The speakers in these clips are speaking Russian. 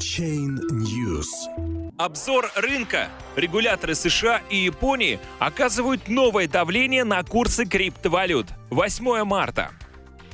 Chain News. Обзор рынка. Регуляторы США и Японии оказывают новое давление на курсы криптовалют. 8 марта.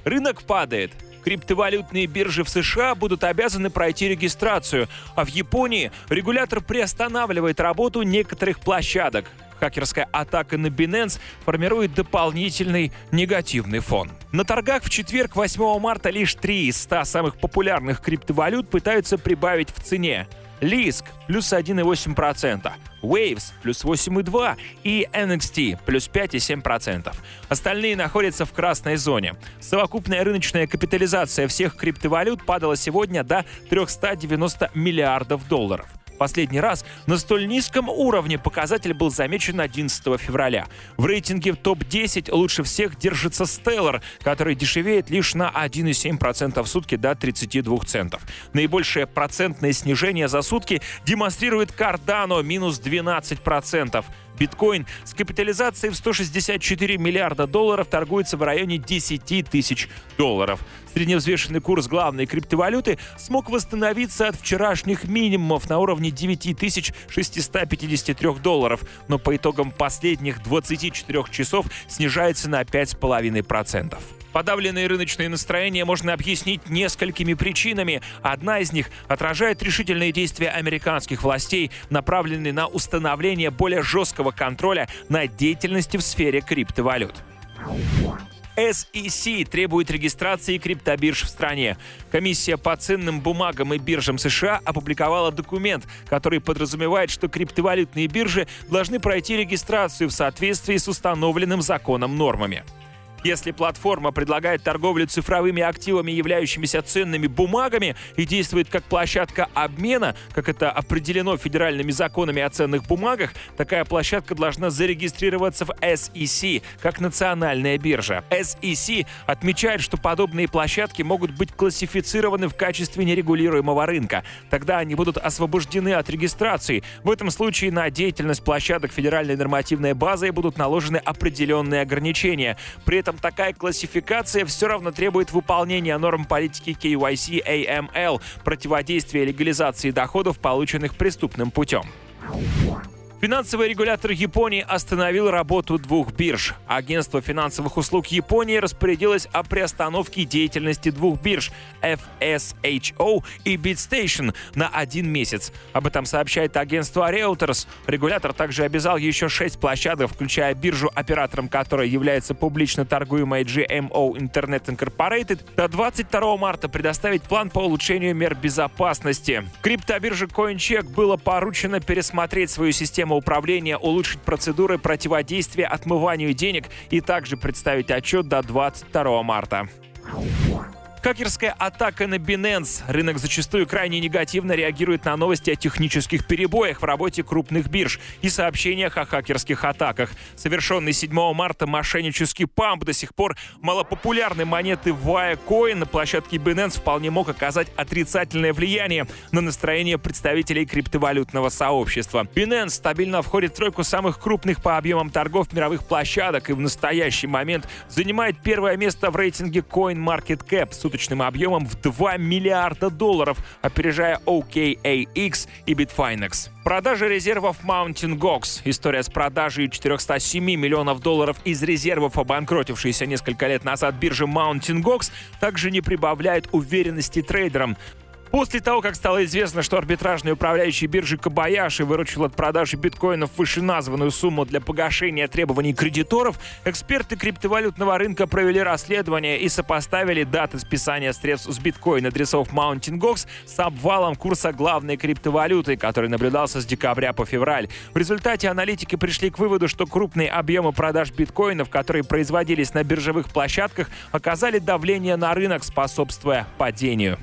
Рынок падает. Криптовалютные биржи в США будут обязаны пройти регистрацию, а в Японии регулятор приостанавливает работу некоторых площадок. Хакерская атака на Binance формирует дополнительный негативный фон. На торгах в четверг 8 марта лишь 3 из 100 самых популярных криптовалют пытаются прибавить в цене. Лиск плюс 1,8%, Waves плюс 8,2% и NXT плюс 5,7%. Остальные находятся в красной зоне. Совокупная рыночная капитализация всех криптовалют падала сегодня до 390 миллиардов долларов. Последний раз на столь низком уровне показатель был замечен 11 февраля. В рейтинге топ-10 лучше всех держится Stellar, который дешевеет лишь на 1,7% в сутки до 32 центов. Наибольшее процентное снижение за сутки демонстрирует Cardano минус 12%. Биткоин с капитализацией в 164 миллиарда долларов торгуется в районе 10 тысяч долларов. Средневзвешенный курс главной криптовалюты смог восстановиться от вчерашних минимумов на уровне 9653 долларов, но по итогам последних 24 часов снижается на 5,5%. Подавленные рыночные настроения можно объяснить несколькими причинами. Одна из них отражает решительные действия американских властей, направленные на установление более жесткого контроля над деятельностью в сфере криптовалют. SEC требует регистрации криптобирж в стране. Комиссия по ценным бумагам и биржам США опубликовала документ, который подразумевает, что криптовалютные биржи должны пройти регистрацию в соответствии с установленным законом нормами. Если платформа предлагает торговлю цифровыми активами, являющимися ценными бумагами, и действует как площадка обмена, как это определено федеральными законами о ценных бумагах, такая площадка должна зарегистрироваться в SEC, как национальная биржа. SEC отмечает, что подобные площадки могут быть классифицированы в качестве нерегулируемого рынка. Тогда они будут освобождены от регистрации. В этом случае на деятельность площадок федеральной нормативной базы будут наложены определенные ограничения. При этом такая классификация все равно требует выполнения норм политики KYC AML, противодействия легализации доходов, полученных преступным путем. Финансовый регулятор Японии остановил работу двух бирж. Агентство финансовых услуг Японии распорядилось о приостановке деятельности двух бирж FSHO и BitStation на один месяц. Об этом сообщает агентство Reuters. Регулятор также обязал еще шесть площадок, включая биржу, оператором которой является публично торгуемая GMO Internet Incorporated, до 22 марта предоставить план по улучшению мер безопасности. Криптобирже CoinCheck было поручено пересмотреть свою систему управления улучшить процедуры противодействия отмыванию денег и также представить отчет до 22 марта. Хакерская атака на Binance. Рынок зачастую крайне негативно реагирует на новости о технических перебоях в работе крупных бирж и сообщениях о хакерских атаках. Совершенный 7 марта мошеннический памп до сих пор малопопулярной монеты Viacoin на площадке Binance вполне мог оказать отрицательное влияние на настроение представителей криптовалютного сообщества. Binance стабильно входит в тройку самых крупных по объемам торгов мировых площадок и в настоящий момент занимает первое место в рейтинге CoinMarketCap с суточным объемом в 2 миллиарда долларов, опережая OKAX и Bitfinex. Продажа резервов Mountain Gox. История с продажей 407 миллионов долларов из резервов обанкротившейся несколько лет назад биржи Mountain Gox также не прибавляет уверенности трейдерам. После того, как стало известно, что арбитражный управляющий биржи Кабаяши выручил от продажи биткоинов вышеназванную сумму для погашения требований кредиторов, эксперты криптовалютного рынка провели расследование и сопоставили даты списания средств с биткоин-адресов Mountain Gox с обвалом курса главной криптовалюты, который наблюдался с декабря по февраль. В результате аналитики пришли к выводу, что крупные объемы продаж биткоинов, которые производились на биржевых площадках, оказали давление на рынок, способствуя падению.